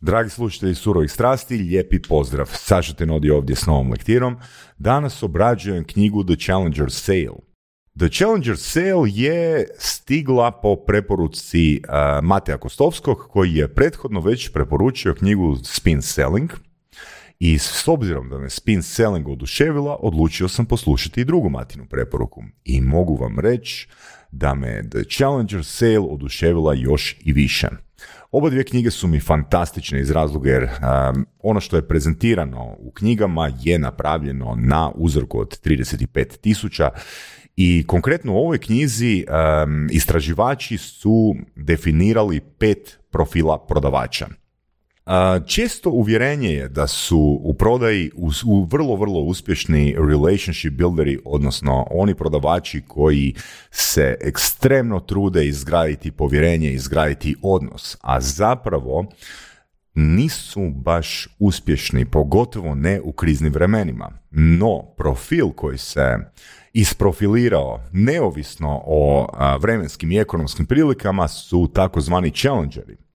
Dragi slušatelji surovih strasti, lijepi pozdrav. Saša Tenodi ovdje s novom lektirom. Danas obrađujem knjigu The Challenger Sale. The Challenger Sale je stigla po preporuci uh, Mateja Kostovskog koji je prethodno već preporučio knjigu Spin Selling i s obzirom da me Spin Selling oduševila, odlučio sam poslušati i drugu Matinu preporuku. I mogu vam reći da me The Challenger Sale oduševila još i više. Oba dvije knjige su mi fantastične iz razloga jer um, ono što je prezentirano u knjigama je napravljeno na uzorku od 35 tisuća i konkretno u ovoj knjizi um, istraživači su definirali pet profila prodavača. Često uvjerenje je da su u prodaji u vrlo, vrlo uspješni relationship builderi, odnosno oni prodavači koji se ekstremno trude izgraditi povjerenje, izgraditi odnos, a zapravo nisu baš uspješni, pogotovo ne u kriznim vremenima. No, profil koji se isprofilirao neovisno o vremenskim i ekonomskim prilikama su takozvani challengeri.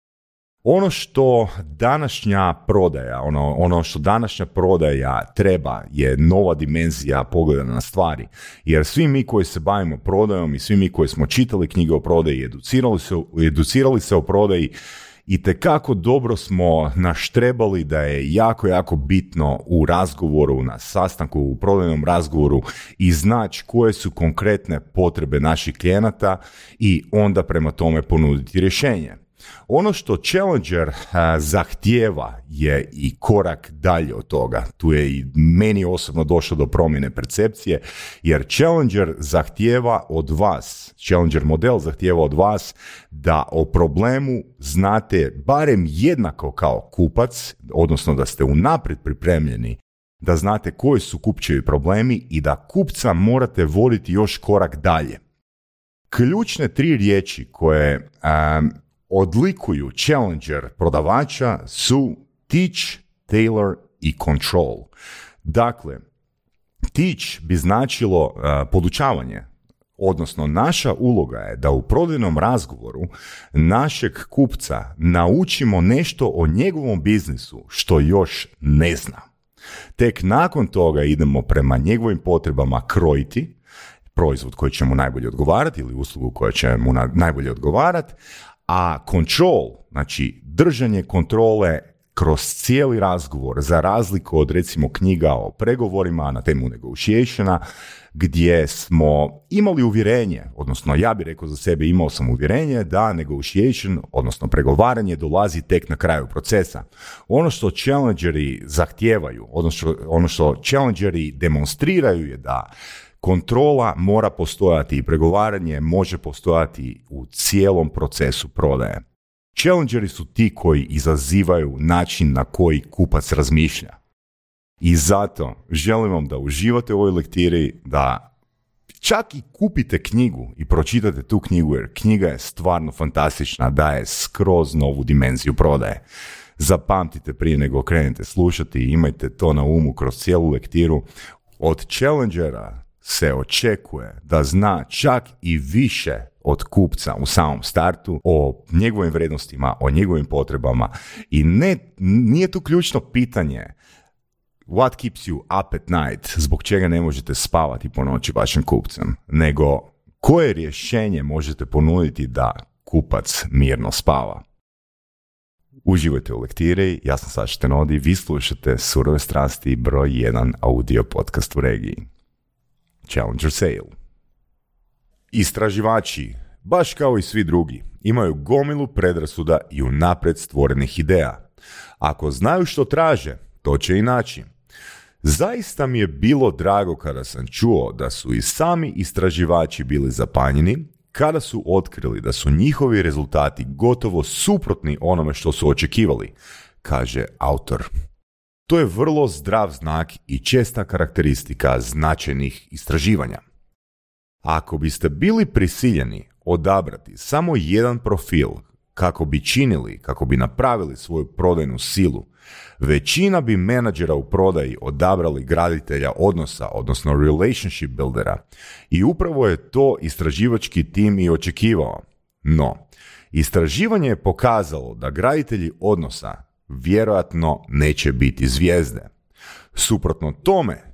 Ono što današnja prodaja, ono, ono što današnja prodaja treba je nova dimenzija pogleda na stvari. Jer svi mi koji se bavimo prodajom i svi mi koji smo čitali knjige o prodaji, educirali se, educirali se o prodaji, i kako dobro smo naštrebali da je jako, jako bitno u razgovoru, na sastanku, u prodajnom razgovoru i znać koje su konkretne potrebe naših klijenata i onda prema tome ponuditi rješenje. Ono što Challenger zahtijeva je i korak dalje od toga. Tu je i meni osobno došlo do promjene percepcije, jer Challenger zahtijeva od vas, Challenger model zahtijeva od vas da o problemu znate barem jednako kao kupac, odnosno da ste unaprijed pripremljeni da znate koji su kupčevi problemi i da kupca morate voditi još korak dalje. Ključne tri riječi koje odlikuju challenger prodavača su teach, tailor i control. Dakle, teach bi značilo uh, podučavanje, odnosno naša uloga je da u prodajnom razgovoru našeg kupca naučimo nešto o njegovom biznisu što još ne zna. Tek nakon toga idemo prema njegovim potrebama krojiti proizvod koji će mu najbolje odgovarati ili uslugu koja će mu najbolje odgovarati, a control, znači držanje kontrole kroz cijeli razgovor, za razliku od recimo knjiga o pregovorima na temu negotiationa, gdje smo imali uvjerenje, odnosno ja bih rekao za sebe imao sam uvjerenje da negotiation, odnosno pregovaranje dolazi tek na kraju procesa. Ono što challengeri zahtijevaju, odnosno ono što challengeri demonstriraju je da Kontrola mora postojati i pregovaranje može postojati u cijelom procesu prodaje. Challengeri su ti koji izazivaju način na koji kupac razmišlja. I zato želim vam da uživate u ovoj lektiri, da čak i kupite knjigu i pročitate tu knjigu jer knjiga je stvarno fantastična, daje skroz novu dimenziju prodaje. Zapamtite prije nego krenete slušati i imajte to na umu kroz cijelu lektiru. Od challengera se očekuje da zna čak i više od kupca u samom startu o njegovim vrednostima, o njegovim potrebama i ne, nije tu ključno pitanje what keeps you up at night, zbog čega ne možete spavati po noći vašim kupcem, nego koje rješenje možete ponuditi da kupac mirno spava. Uživajte u lektiri, ja sam Saša Tenodi, vi slušate Surove strasti broj 1 audio podcast u regiji. Challenger Sale. Istraživači, baš kao i svi drugi, imaju gomilu predrasuda i unapred stvorenih ideja. Ako znaju što traže, to će i naći. Zaista mi je bilo drago kada sam čuo da su i sami istraživači bili zapanjeni kada su otkrili da su njihovi rezultati gotovo suprotni onome što su očekivali, kaže autor. To je vrlo zdrav znak i česta karakteristika značajnih istraživanja. Ako biste bili prisiljeni odabrati samo jedan profil kako bi činili, kako bi napravili svoju prodajnu silu, većina bi menadžera u prodaji odabrali graditelja odnosa, odnosno relationship buildera. I upravo je to istraživački tim i očekivao. No, istraživanje je pokazalo da graditelji odnosa vjerojatno neće biti zvijezde. Suprotno tome,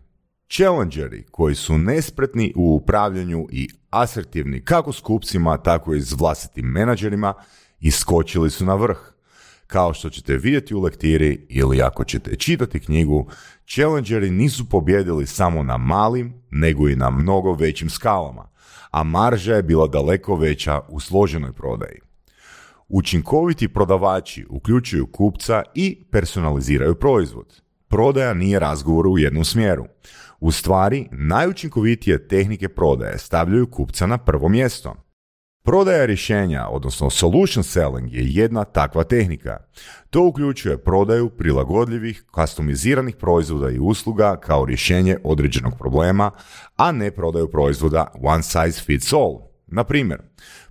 challengeri koji su nespretni u upravljanju i asertivni kako s kupcima, tako i s vlastitim menadžerima, iskočili su na vrh. Kao što ćete vidjeti u lektiri ili ako ćete čitati knjigu, challengeri nisu pobjedili samo na malim, nego i na mnogo većim skalama, a marža je bila daleko veća u složenoj prodaji. Učinkoviti prodavači uključuju kupca i personaliziraju proizvod. Prodaja nije razgovor u jednom smjeru. U stvari, najučinkovitije tehnike prodaje stavljaju kupca na prvo mjesto. Prodaja rješenja, odnosno solution selling, je jedna takva tehnika. To uključuje prodaju prilagodljivih, kastomiziranih proizvoda i usluga kao rješenje određenog problema, a ne prodaju proizvoda one size fits all. Na primjer,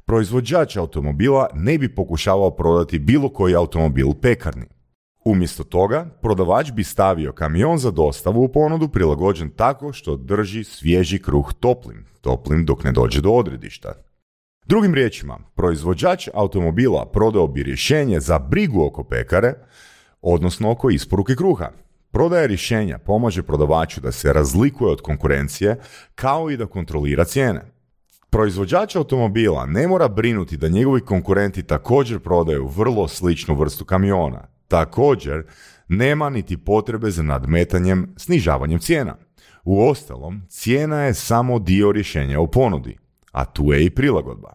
proizvođač automobila ne bi pokušavao prodati bilo koji automobil pekarni. Umjesto toga, prodavač bi stavio kamion za dostavu u ponudu prilagođen tako što drži svježi kruh toplim, toplim dok ne dođe do odredišta. Drugim riječima, proizvođač automobila prodao bi rješenje za brigu oko pekare, odnosno oko isporuke kruha. Prodaja rješenja pomaže prodavaču da se razlikuje od konkurencije kao i da kontrolira cijene. Proizvođač automobila ne mora brinuti da njegovi konkurenti također prodaju vrlo sličnu vrstu kamiona. Također, nema niti potrebe za nadmetanjem snižavanjem cijena. U ostalom, cijena je samo dio rješenja u ponudi, a tu je i prilagodba.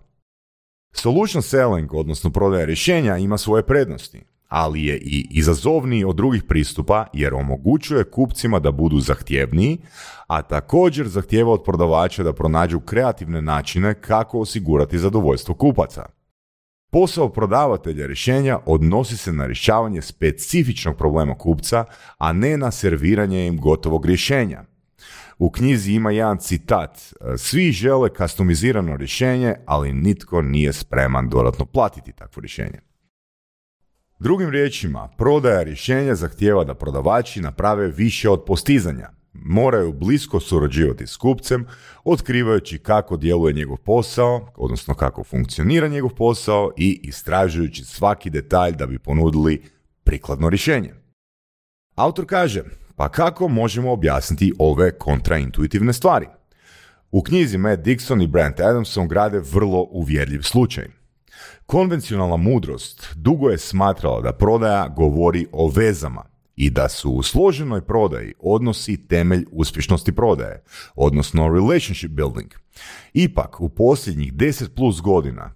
Solution selling, odnosno prodaja rješenja, ima svoje prednosti, ali je i izazovniji od drugih pristupa jer omogućuje kupcima da budu zahtjevniji, a također zahtjeva od prodavača da pronađu kreativne načine kako osigurati zadovoljstvo kupaca. Posao prodavatelja rješenja odnosi se na rješavanje specifičnog problema kupca, a ne na serviranje im gotovog rješenja. U knjizi ima jedan citat, svi žele kastomizirano rješenje, ali nitko nije spreman dodatno platiti takvo rješenje. Drugim riječima, prodaja rješenja zahtijeva da prodavači naprave više od postizanja. Moraju blisko surađivati s kupcem, otkrivajući kako djeluje njegov posao, odnosno kako funkcionira njegov posao i istražujući svaki detalj da bi ponudili prikladno rješenje. Autor kaže, pa kako možemo objasniti ove kontraintuitivne stvari? U knjizi Matt Dixon i Brent Adamson grade vrlo uvjerljiv slučaj. Konvencionalna mudrost dugo je smatrala da prodaja govori o vezama i da su u složenoj prodaji odnosi temelj uspješnosti prodaje, odnosno relationship building. Ipak, u posljednjih 10 plus godina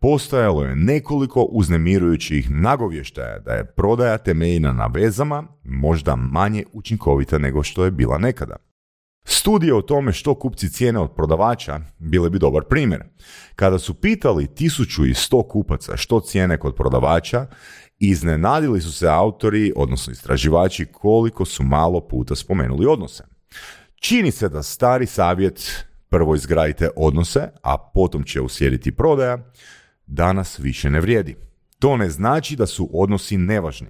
postojalo je nekoliko uznemirujućih nagovještaja da je prodaja temeljina na vezama možda manje učinkovita nego što je bila nekada. Studije o tome što kupci cijene od prodavača bile bi dobar primjer. Kada su pitali 1100 kupaca što cijene kod prodavača, iznenadili su se autori, odnosno istraživači, koliko su malo puta spomenuli odnose. Čini se da stari savjet prvo izgradite odnose, a potom će uslijediti prodaja, danas više ne vrijedi. To ne znači da su odnosi nevažni.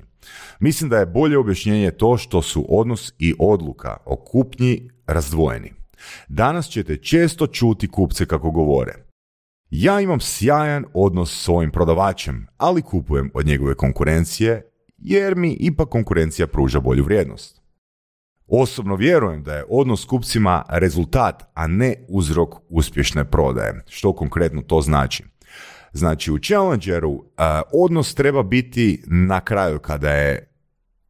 Mislim da je bolje objašnjenje to što su odnos i odluka o kupnji razdvojeni. Danas ćete često čuti kupce kako govore. Ja imam sjajan odnos s svojim prodavačem, ali kupujem od njegove konkurencije jer mi ipak konkurencija pruža bolju vrijednost. Osobno vjerujem da je odnos s kupcima rezultat, a ne uzrok uspješne prodaje. Što konkretno to znači? Znači u Challengeru odnos treba biti na kraju kada je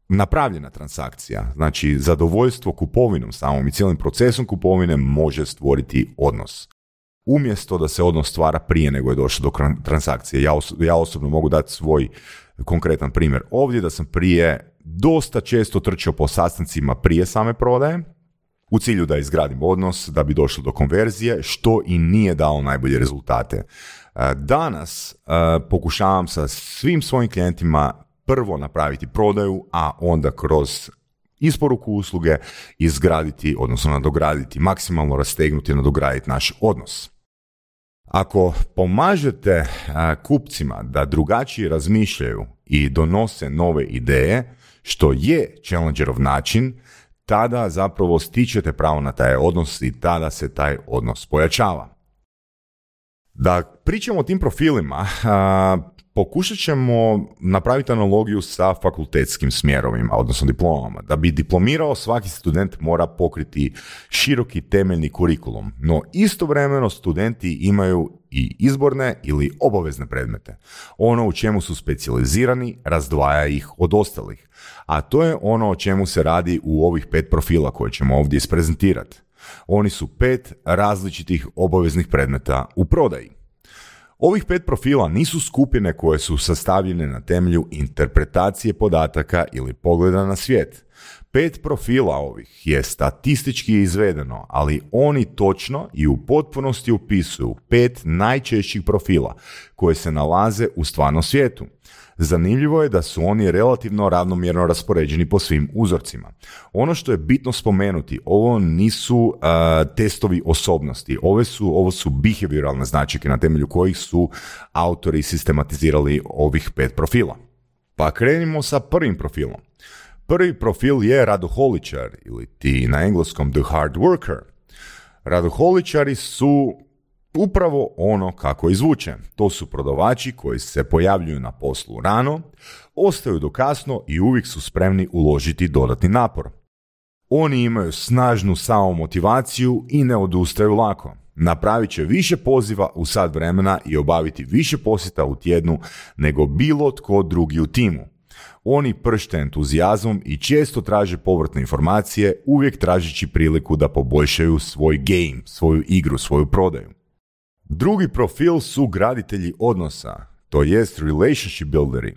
napravljena transakcija. Znači zadovoljstvo kupovinom samom i cijelim procesom kupovine može stvoriti odnos. Umjesto da se odnos stvara prije nego je došlo do transakcije. Ja, ja osobno mogu dati svoj konkretan primjer ovdje da sam prije dosta često trčao po sastancima prije same prodaje u cilju da izgradim odnos, da bi došlo do konverzije, što i nije dalo najbolje rezultate. E, danas e, pokušavam sa svim svojim klijentima prvo napraviti prodaju, a onda kroz isporuku usluge izgraditi, odnosno nadograditi, maksimalno rastegnuti i nadograditi naš odnos. Ako pomažete e, kupcima da drugačije razmišljaju i donose nove ideje, što je Challengerov način, tada zapravo stičete pravo na taj odnos i tada se taj odnos pojačava. Da pričamo o tim profilima, pokušat ćemo napraviti analogiju sa fakultetskim smjerovima, odnosno diplomama. Da bi diplomirao, svaki student mora pokriti široki temeljni kurikulum, no istovremeno studenti imaju i izborne ili obavezne predmete. Ono u čemu su specijalizirani razdvaja ih od ostalih, a to je ono o čemu se radi u ovih pet profila koje ćemo ovdje isprezentirati. Oni su pet različitih obaveznih predmeta u prodaji. Ovih pet profila nisu skupine koje su sastavljene na temelju interpretacije podataka ili pogleda na svijet. Pet profila ovih je statistički izvedeno, ali oni točno i u potpunosti upisuju pet najčešćih profila koje se nalaze u stvarnom svijetu. Zanimljivo je da su oni relativno ravnomjerno raspoređeni po svim uzorcima. Ono što je bitno spomenuti, ovo nisu uh, testovi osobnosti, Ove su, ovo su behavioralne značike na temelju kojih su autori sistematizirali ovih pet profila. Pa krenimo sa prvim profilom. Prvi profil je radoholičar ili ti na engleskom the hard worker. Radoholičari su upravo ono kako izvuče. To su prodavači koji se pojavljuju na poslu rano, ostaju do kasno i uvijek su spremni uložiti dodatni napor. Oni imaju snažnu samomotivaciju i ne odustaju lako. Napravit će više poziva u sad vremena i obaviti više posjeta u tjednu nego bilo tko drugi u timu. Oni pršte entuzijazmom i često traže povratne informacije, uvijek tražeći priliku da poboljšaju svoj game, svoju igru, svoju prodaju. Drugi profil su graditelji odnosa, to jest relationship builderi.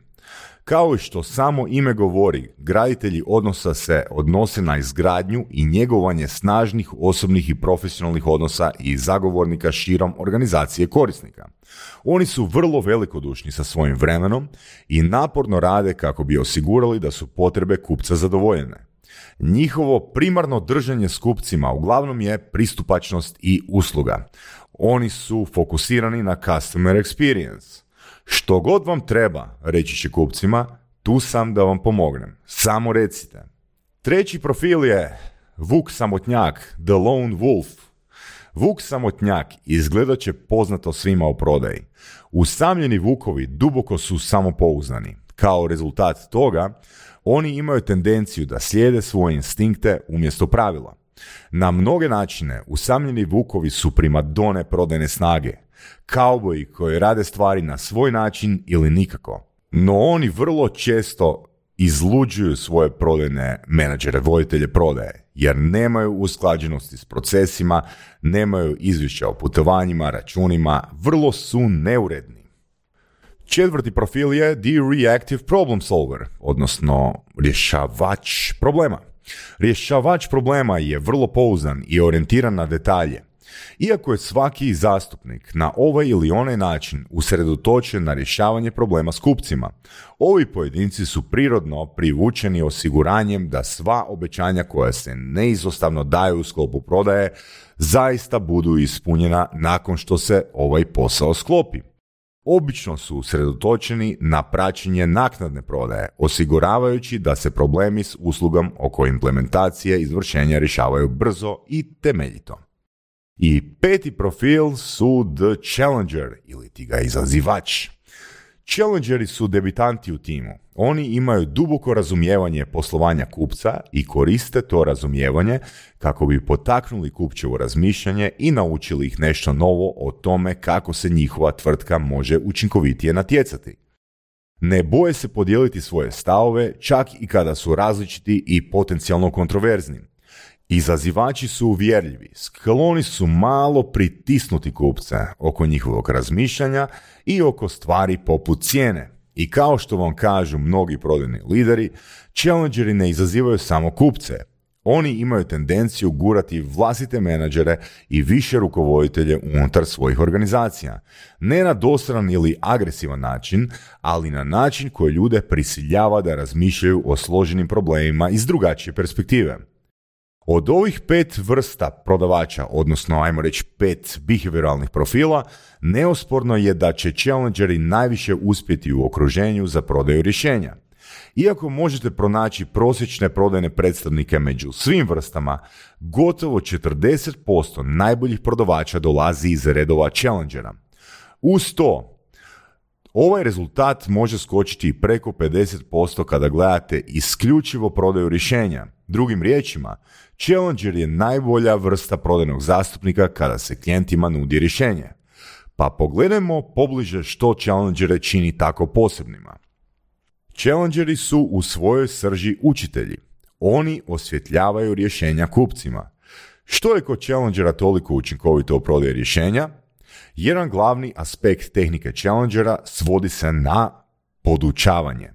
Kao što samo ime govori, graditelji odnosa se odnose na izgradnju i njegovanje snažnih osobnih i profesionalnih odnosa i zagovornika širom organizacije korisnika. Oni su vrlo velikodušni sa svojim vremenom i naporno rade kako bi osigurali da su potrebe kupca zadovoljene. Njihovo primarno držanje s kupcima uglavnom je pristupačnost i usluga. Oni su fokusirani na customer experience. Što god vam treba, reći će kupcima, tu sam da vam pomognem. Samo recite. Treći profil je Vuk Samotnjak, The Lone Wolf. Vuk Samotnjak izgledat će poznato svima u prodaji. Usamljeni vukovi duboko su samopouzdani. Kao rezultat toga, oni imaju tendenciju da slijede svoje instinkte umjesto pravila. Na mnoge načine usamljeni vukovi su primadone prodajne snage, kauboji koji rade stvari na svoj način ili nikako. No oni vrlo često izluđuju svoje prodajne menadžere, voditelje prodaje, jer nemaju usklađenosti s procesima, nemaju izvješća o putovanjima, računima, vrlo su neuredni. Četvrti profil je The Reactive Problem Solver, odnosno rješavač problema. Rješavač problema je vrlo pouzdan i orijentiran na detalje. Iako je svaki zastupnik na ovaj ili onaj način usredotočen na rješavanje problema s kupcima, ovi pojedinci su prirodno privučeni osiguranjem da sva obećanja koja se neizostavno daju u sklopu prodaje zaista budu ispunjena nakon što se ovaj posao sklopi obično su usredotočeni na praćenje naknadne prodaje, osiguravajući da se problemi s uslugom oko implementacije izvršenja rješavaju brzo i temeljito. I peti profil su The Challenger ili ti ga izazivač. Challengeri su debitanti u timu. Oni imaju duboko razumijevanje poslovanja kupca i koriste to razumijevanje kako bi potaknuli kupčevo razmišljanje i naučili ih nešto novo o tome kako se njihova tvrtka može učinkovitije natjecati. Ne boje se podijeliti svoje stavove čak i kada su različiti i potencijalno kontroverzni. Izazivači su uvjerljivi, skloni su malo pritisnuti kupce oko njihovog razmišljanja i oko stvari poput cijene. I kao što vam kažu mnogi prodajni lideri, challengeri ne izazivaju samo kupce. Oni imaju tendenciju gurati vlastite menadžere i više rukovoditelje unutar svojih organizacija. Ne na dosran ili agresivan način, ali na način koji ljude prisiljava da razmišljaju o složenim problemima iz drugačije perspektive. Od ovih pet vrsta prodavača, odnosno ajmo reći pet behavioralnih profila, neosporno je da će challengeri najviše uspjeti u okruženju za prodaju rješenja. Iako možete pronaći prosječne prodajne predstavnike među svim vrstama, gotovo 40% najboljih prodavača dolazi iz redova challengera. Uz to, Ovaj rezultat može skočiti i preko 50% kada gledate isključivo prodaju rješenja. Drugim riječima, Challenger je najbolja vrsta prodajnog zastupnika kada se klijentima nudi rješenje. Pa pogledajmo pobliže što Challengere čini tako posebnima. Challengeri su u svojoj srži učitelji. Oni osvjetljavaju rješenja kupcima. Što je kod Challengera toliko učinkovito u prodaji rješenja? Jedan glavni aspekt tehnike Challengera svodi se na podučavanje.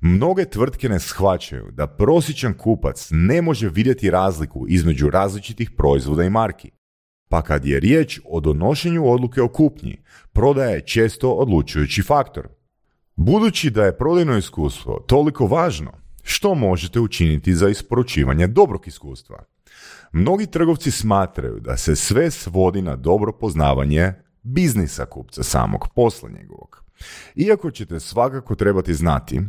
Mnoge tvrtke ne shvaćaju da prosječan kupac ne može vidjeti razliku između različitih proizvoda i marki. Pa kad je riječ o donošenju odluke o kupnji, prodaja je često odlučujući faktor. Budući da je prodajno iskustvo toliko važno, što možete učiniti za isporučivanje dobrog iskustva? Mnogi trgovci smatraju da se sve svodi na dobro poznavanje biznisa kupca, samog posla njegovog. Iako ćete svakako trebati znati,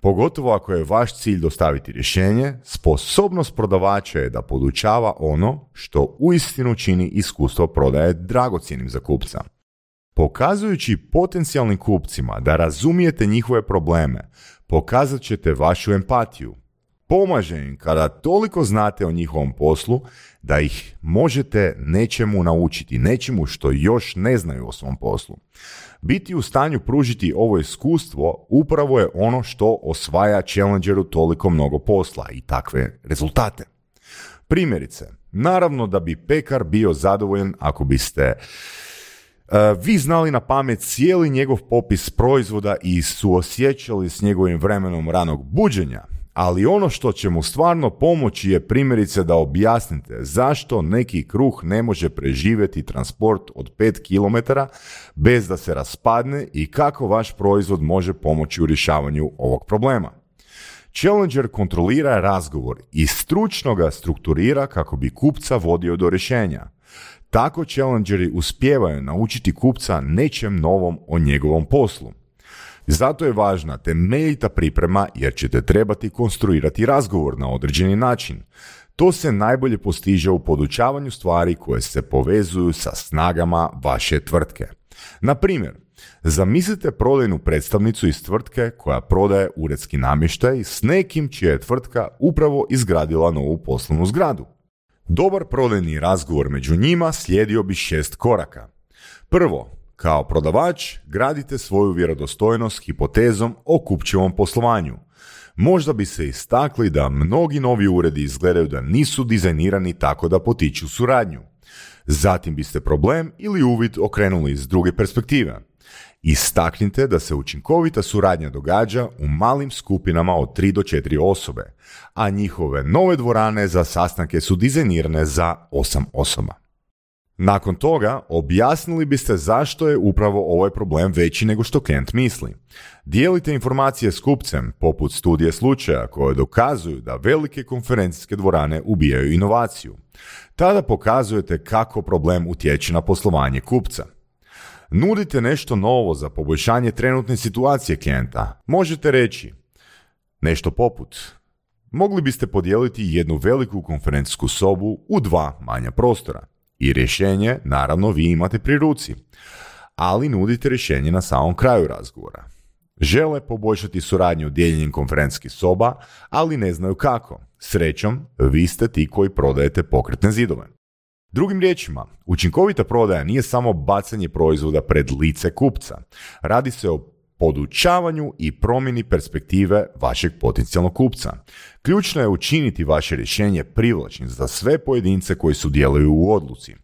pogotovo ako je vaš cilj dostaviti rješenje, sposobnost prodavača je da podučava ono što uistinu čini iskustvo prodaje dragocjenim za kupca. Pokazujući potencijalnim kupcima da razumijete njihove probleme, pokazat ćete vašu empatiju, pomaže im kada toliko znate o njihovom poslu da ih možete nečemu naučiti, nečemu što još ne znaju o svom poslu. Biti u stanju pružiti ovo iskustvo upravo je ono što osvaja Challengeru toliko mnogo posla i takve rezultate. Primjerice, naravno da bi pekar bio zadovoljan ako biste Uh, vi znali na pamet cijeli njegov popis proizvoda i suosjećali s njegovim vremenom ranog buđenja, ali ono što će mu stvarno pomoći je primjerice da objasnite zašto neki kruh ne može preživjeti transport od 5 km bez da se raspadne i kako vaš proizvod može pomoći u rješavanju ovog problema. Challenger kontrolira razgovor i stručno ga strukturira kako bi kupca vodio do rješenja. Tako challengeri uspijevaju naučiti kupca nečem novom o njegovom poslu. Zato je važna temeljita priprema jer ćete trebati konstruirati razgovor na određeni način. To se najbolje postiže u podučavanju stvari koje se povezuju sa snagama vaše tvrtke. Na primjer, zamislite prodajnu predstavnicu iz tvrtke koja prodaje uredski namještaj s nekim čija je tvrtka upravo izgradila novu poslovnu zgradu. Dobar prodajni razgovor među njima slijedio bi šest koraka. Prvo, kao prodavač gradite svoju vjerodostojnost hipotezom o kupčevom poslovanju. Možda bi se istakli da mnogi novi uredi izgledaju da nisu dizajnirani tako da potiču suradnju. Zatim biste problem ili uvid okrenuli iz druge perspektive. Istaknite da se učinkovita suradnja događa u malim skupinama od 3 do 4 osobe, a njihove nove dvorane za sastanke su dizajnirane za 8 osoba. Nakon toga objasnili biste zašto je upravo ovaj problem veći nego što klijent misli. Dijelite informacije s kupcem, poput studije slučaja koje dokazuju da velike konferencijske dvorane ubijaju inovaciju. Tada pokazujete kako problem utječe na poslovanje kupca. Nudite nešto novo za poboljšanje trenutne situacije klijenta. Možete reći nešto poput Mogli biste podijeliti jednu veliku konferencijsku sobu u dva manja prostora. I rješenje, naravno, vi imate pri ruci. Ali nudite rješenje na samom kraju razgovora. Žele poboljšati suradnju dijeljenjem konferencijskih soba, ali ne znaju kako. Srećom, vi ste ti koji prodajete pokretne zidove. Drugim riječima, učinkovita prodaja nije samo bacanje proizvoda pred lice kupca. Radi se o podučavanju i promjeni perspektive vašeg potencijalnog kupca. Ključno je učiniti vaše rješenje privlačnim za sve pojedince koji sudjeluju u odluci.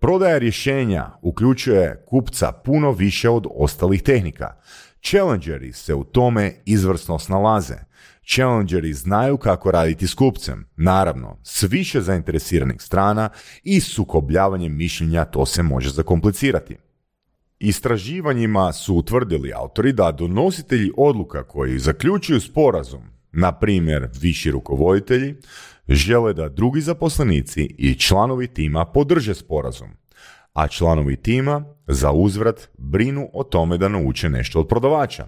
Prodaja rješenja uključuje kupca puno više od ostalih tehnika. Challengeri se u tome izvrsno snalaze. Challengeri znaju kako raditi s kupcem. Naravno, s više zainteresiranih strana i sukobljavanjem mišljenja to se može zakomplicirati. Istraživanjima su utvrdili autori da donositelji odluka koji zaključuju sporazum, na primjer viši rukovoditelji, žele da drugi zaposlenici i članovi tima podrže sporazum, a članovi tima za uzvrat brinu o tome da nauče nešto od prodavača.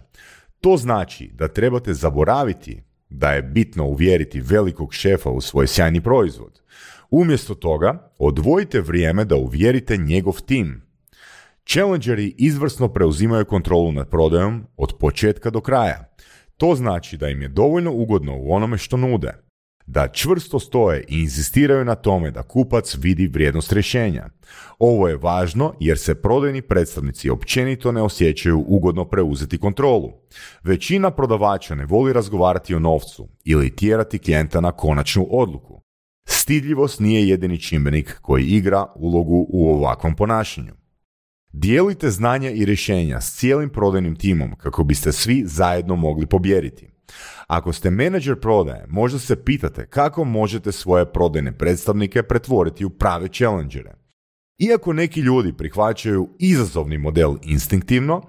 To znači da trebate zaboraviti da je bitno uvjeriti velikog šefa u svoj sjajni proizvod. Umjesto toga, odvojite vrijeme da uvjerite njegov tim Challengeri izvrsno preuzimaju kontrolu nad prodajom od početka do kraja. To znači da im je dovoljno ugodno u onome što nude, da čvrsto stoje i inzistiraju na tome da kupac vidi vrijednost rješenja. Ovo je važno jer se prodajni predstavnici općenito ne osjećaju ugodno preuzeti kontrolu. Većina prodavača ne voli razgovarati o novcu ili tjerati klijenta na konačnu odluku. Stidljivost nije jedini čimbenik koji igra ulogu u ovakvom ponašanju. Dijelite znanja i rješenja s cijelim prodajnim timom kako biste svi zajedno mogli pobjeriti. Ako ste menadžer prodaje, možda se pitate kako možete svoje prodajne predstavnike pretvoriti u prave challengere. Iako neki ljudi prihvaćaju izazovni model instinktivno,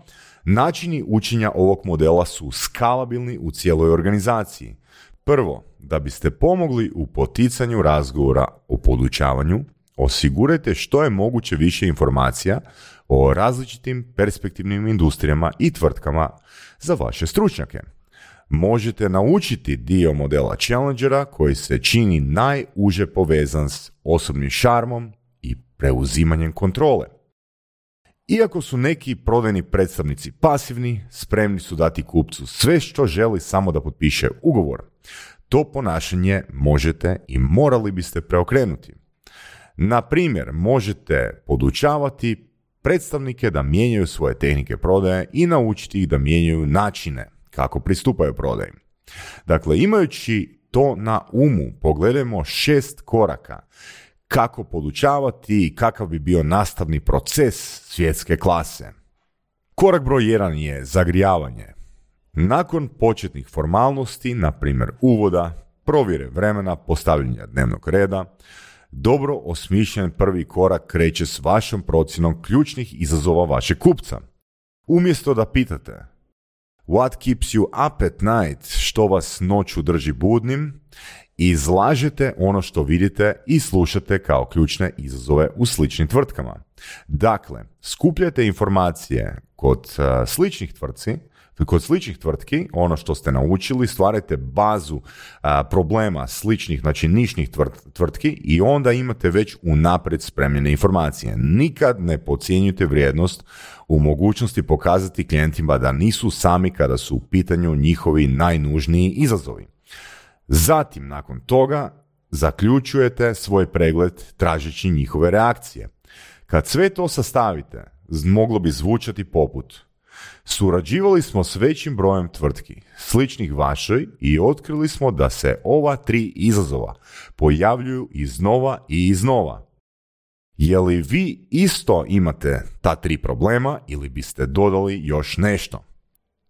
načini učenja ovog modela su skalabilni u cijeloj organizaciji. Prvo, da biste pomogli u poticanju razgovora o podučavanju, osigurajte što je moguće više informacija o različitim perspektivnim industrijama i tvrtkama za vaše stručnjake. Možete naučiti dio modela Challengera koji se čini najuže povezan s osobnim šarmom i preuzimanjem kontrole. Iako su neki prodajni predstavnici pasivni, spremni su dati kupcu sve što želi samo da potpiše ugovor. To ponašanje možete i morali biste preokrenuti. Na primjer, možete podučavati predstavnike da mijenjaju svoje tehnike prodaje i naučiti ih da mijenjaju načine kako pristupaju prodaji. Dakle, imajući to na umu, pogledajmo šest koraka kako podučavati i kakav bi bio nastavni proces svjetske klase. Korak broj jedan je zagrijavanje. Nakon početnih formalnosti, na primjer uvoda, provjere vremena, postavljanja dnevnog reda, dobro osmišljen prvi korak kreće s vašom procjenom ključnih izazova vašeg kupca. Umjesto da pitate What keeps you up at night, što vas noću drži budnim, izlažete ono što vidite i slušate kao ključne izazove u sličnim tvrtkama. Dakle, skupljate informacije kod uh, sličnih tvrtci, kod sličnih tvrtki, ono što ste naučili, stvarate bazu problema sličnih, znači nišnih tvrtki i onda imate već unaprijed spremljene informacije. Nikad ne podcjenjujte vrijednost u mogućnosti pokazati klijentima da nisu sami kada su u pitanju njihovi najnužniji izazovi. Zatim, nakon toga, zaključujete svoj pregled tražeći njihove reakcije. Kad sve to sastavite, moglo bi zvučati poput Surađivali smo s većim brojem tvrtki, sličnih vašoj, i otkrili smo da se ova tri izazova pojavljuju iznova i iznova. Je li vi isto imate ta tri problema ili biste dodali još nešto?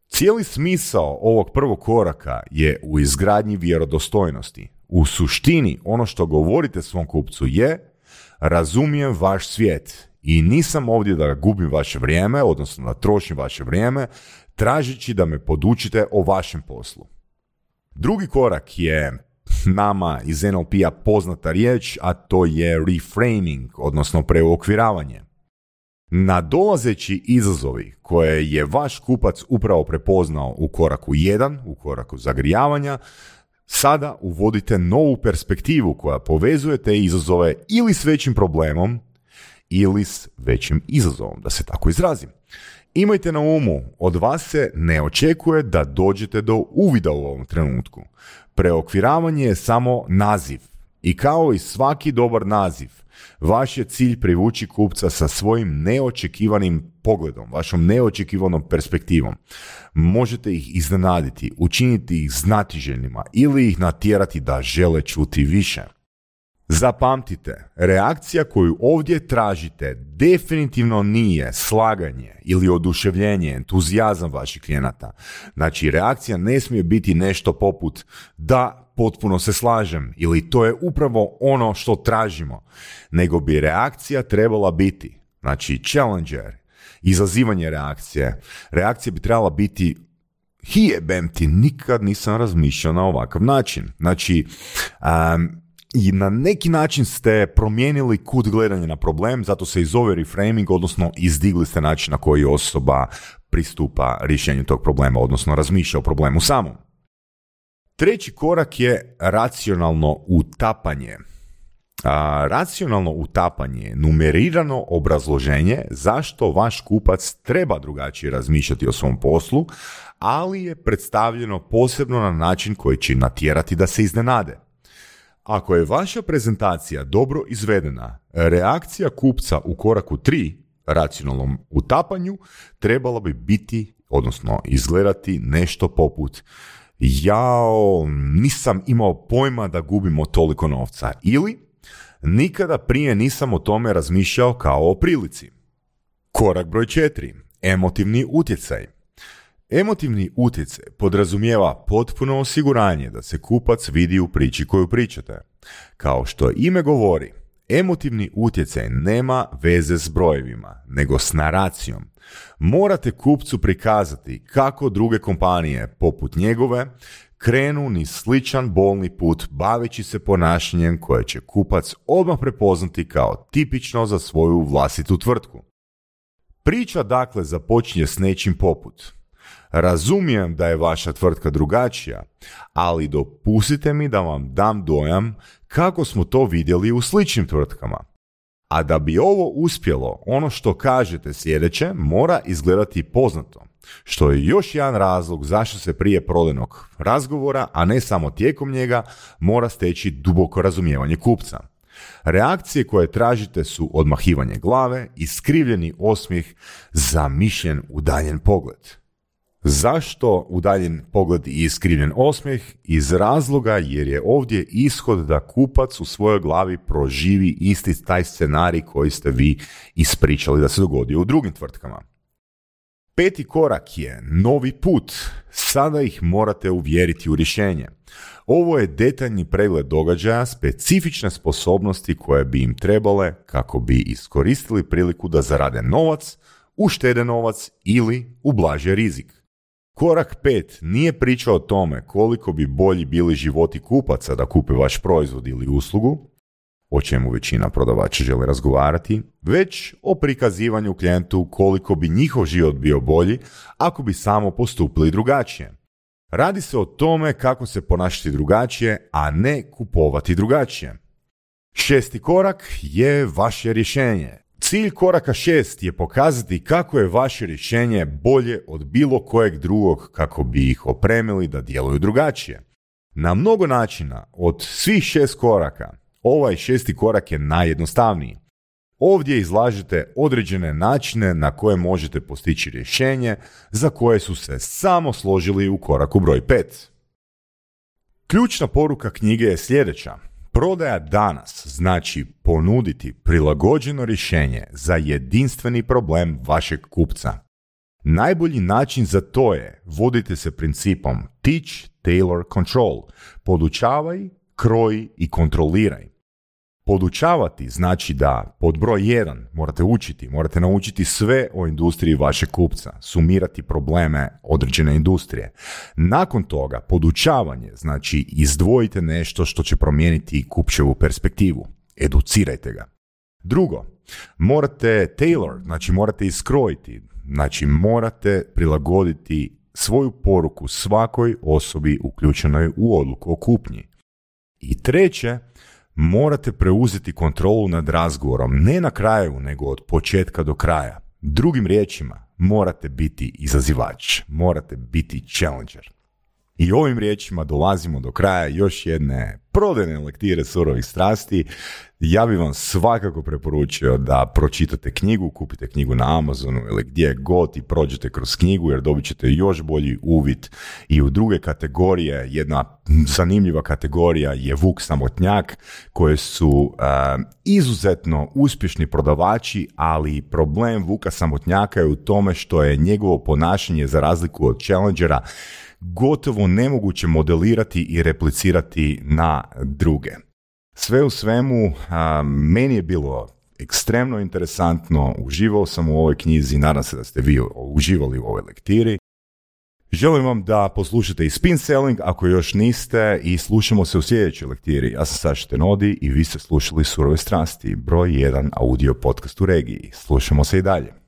Cijeli smisao ovog prvog koraka je u izgradnji vjerodostojnosti. U suštini ono što govorite svom kupcu je razumijem vaš svijet i nisam ovdje da gubim vaše vrijeme, odnosno da trošim vaše vrijeme, tražeći da me podučite o vašem poslu. Drugi korak je nama iz NLP-a poznata riječ, a to je reframing, odnosno preokviravanje. Nadolazeći izazovi koje je vaš kupac upravo prepoznao u koraku 1, u koraku zagrijavanja, sada uvodite novu perspektivu koja povezuje te izazove ili s većim problemom ili s većim izazovom, da se tako izrazim. Imajte na umu, od vas se ne očekuje da dođete do uvida u ovom trenutku. Preokviravanje je samo naziv i kao i svaki dobar naziv, vaš je cilj privući kupca sa svojim neočekivanim pogledom, vašom neočekivanom perspektivom. Možete ih iznenaditi, učiniti ih znatiželjnima ili ih natjerati da žele čuti više. Zapamtite, reakcija koju ovdje tražite definitivno nije slaganje ili oduševljenje, entuzijazam vaših klijenata. Znači, reakcija ne smije biti nešto poput da, potpuno se slažem ili to je upravo ono što tražimo, nego bi reakcija trebala biti, znači challenger, izazivanje reakcije. Reakcija bi trebala biti hijebem ti, nikad nisam razmišljao na ovakav način. Znači, um, i na neki način ste promijenili kut gledanja na problem, zato se i zove reframing, odnosno izdigli ste način na koji osoba pristupa rješenju tog problema, odnosno razmišlja o problemu samom. Treći korak je racionalno utapanje. A, racionalno utapanje je numerirano obrazloženje zašto vaš kupac treba drugačije razmišljati o svom poslu, ali je predstavljeno posebno na način koji će natjerati da se iznenade. Ako je vaša prezentacija dobro izvedena, reakcija kupca u koraku 3, racionalnom utapanju, trebala bi biti, odnosno izgledati nešto poput jao, nisam imao pojma da gubimo toliko novca ili nikada prije nisam o tome razmišljao kao o prilici. Korak broj 4. Emotivni utjecaj. Emotivni utjecaj podrazumijeva potpuno osiguranje da se kupac vidi u priči koju pričate. Kao što ime govori, emotivni utjecaj nema veze s brojevima, nego s naracijom. Morate kupcu prikazati kako druge kompanije, poput njegove, krenu ni sličan bolni put baveći se ponašanjem koje će kupac odmah prepoznati kao tipično za svoju vlastitu tvrtku. Priča dakle započinje s nečim poput Razumijem da je vaša tvrtka drugačija, ali dopustite mi da vam dam dojam kako smo to vidjeli u sličnim tvrtkama. A da bi ovo uspjelo, ono što kažete sljedeće mora izgledati poznato, što je još jedan razlog zašto se prije prodanog razgovora, a ne samo tijekom njega, mora steći duboko razumijevanje kupca. Reakcije koje tražite su odmahivanje glave, iskrivljeni osmijeh, zamišljen udaljen pogled. Zašto udaljen pogled i iskrivljen osmijeh? Iz razloga jer je ovdje ishod da kupac u svojoj glavi proživi isti taj scenarij koji ste vi ispričali da se dogodio u drugim tvrtkama. Peti korak je novi put. Sada ih morate uvjeriti u rješenje. Ovo je detaljni pregled događaja, specifične sposobnosti koje bi im trebale kako bi iskoristili priliku da zarade novac, uštede novac ili ublaže rizik. Korak pet nije priča o tome koliko bi bolji bili životi kupaca da kupe vaš proizvod ili uslugu, o čemu većina prodavača želi razgovarati, već o prikazivanju klijentu koliko bi njihov život bio bolji ako bi samo postupili drugačije. Radi se o tome kako se ponašati drugačije, a ne kupovati drugačije. Šesti korak je vaše rješenje. Cilj koraka šest je pokazati kako je vaše rješenje bolje od bilo kojeg drugog kako bi ih opremili da djeluju drugačije. Na mnogo načina, od svih šest koraka, ovaj šesti korak je najjednostavniji. Ovdje izlažete određene načine na koje možete postići rješenje za koje su se samo složili u koraku broj 5. Ključna poruka knjige je sljedeća. Prodaja danas znači ponuditi prilagođeno rješenje za jedinstveni problem vašeg kupca. Najbolji način za to je vodite se principom teach, tailor, control. Podučavaj, kroji i kontroliraj. Podučavati znači da pod broj 1 morate učiti, morate naučiti sve o industriji vašeg kupca, sumirati probleme određene industrije. Nakon toga podučavanje znači izdvojite nešto što će promijeniti kupčevu perspektivu, educirajte ga. Drugo, morate tailor, znači morate iskrojiti, znači morate prilagoditi svoju poruku svakoj osobi uključenoj u odluku o kupnji. I treće, morate preuzeti kontrolu nad razgovorom, ne na kraju, nego od početka do kraja. Drugim riječima, morate biti izazivač, morate biti challenger. I ovim riječima dolazimo do kraja još jedne prodajne lektire surovih strasti. Ja bih vam svakako preporučio da pročitate knjigu, kupite knjigu na Amazonu ili gdje god i prođete kroz knjigu jer dobit ćete još bolji uvid i u druge kategorije. Jedna zanimljiva kategorija je Vuk Samotnjak koje su izuzetno uspješni prodavači, ali problem Vuka Samotnjaka je u tome što je njegovo ponašanje za razliku od Challengera gotovo nemoguće modelirati i replicirati na druge. Sve u svemu, meni je bilo ekstremno interesantno, uživao sam u ovoj knjizi, nadam se da ste vi uživali u ovoj lektiri. Želim vam da poslušate i Spin Selling ako još niste i slušamo se u sljedećoj lektiri. Ja sam Saša Tenodi i vi ste slušali Surove strasti, broj 1 audio podcast u regiji. Slušamo se i dalje.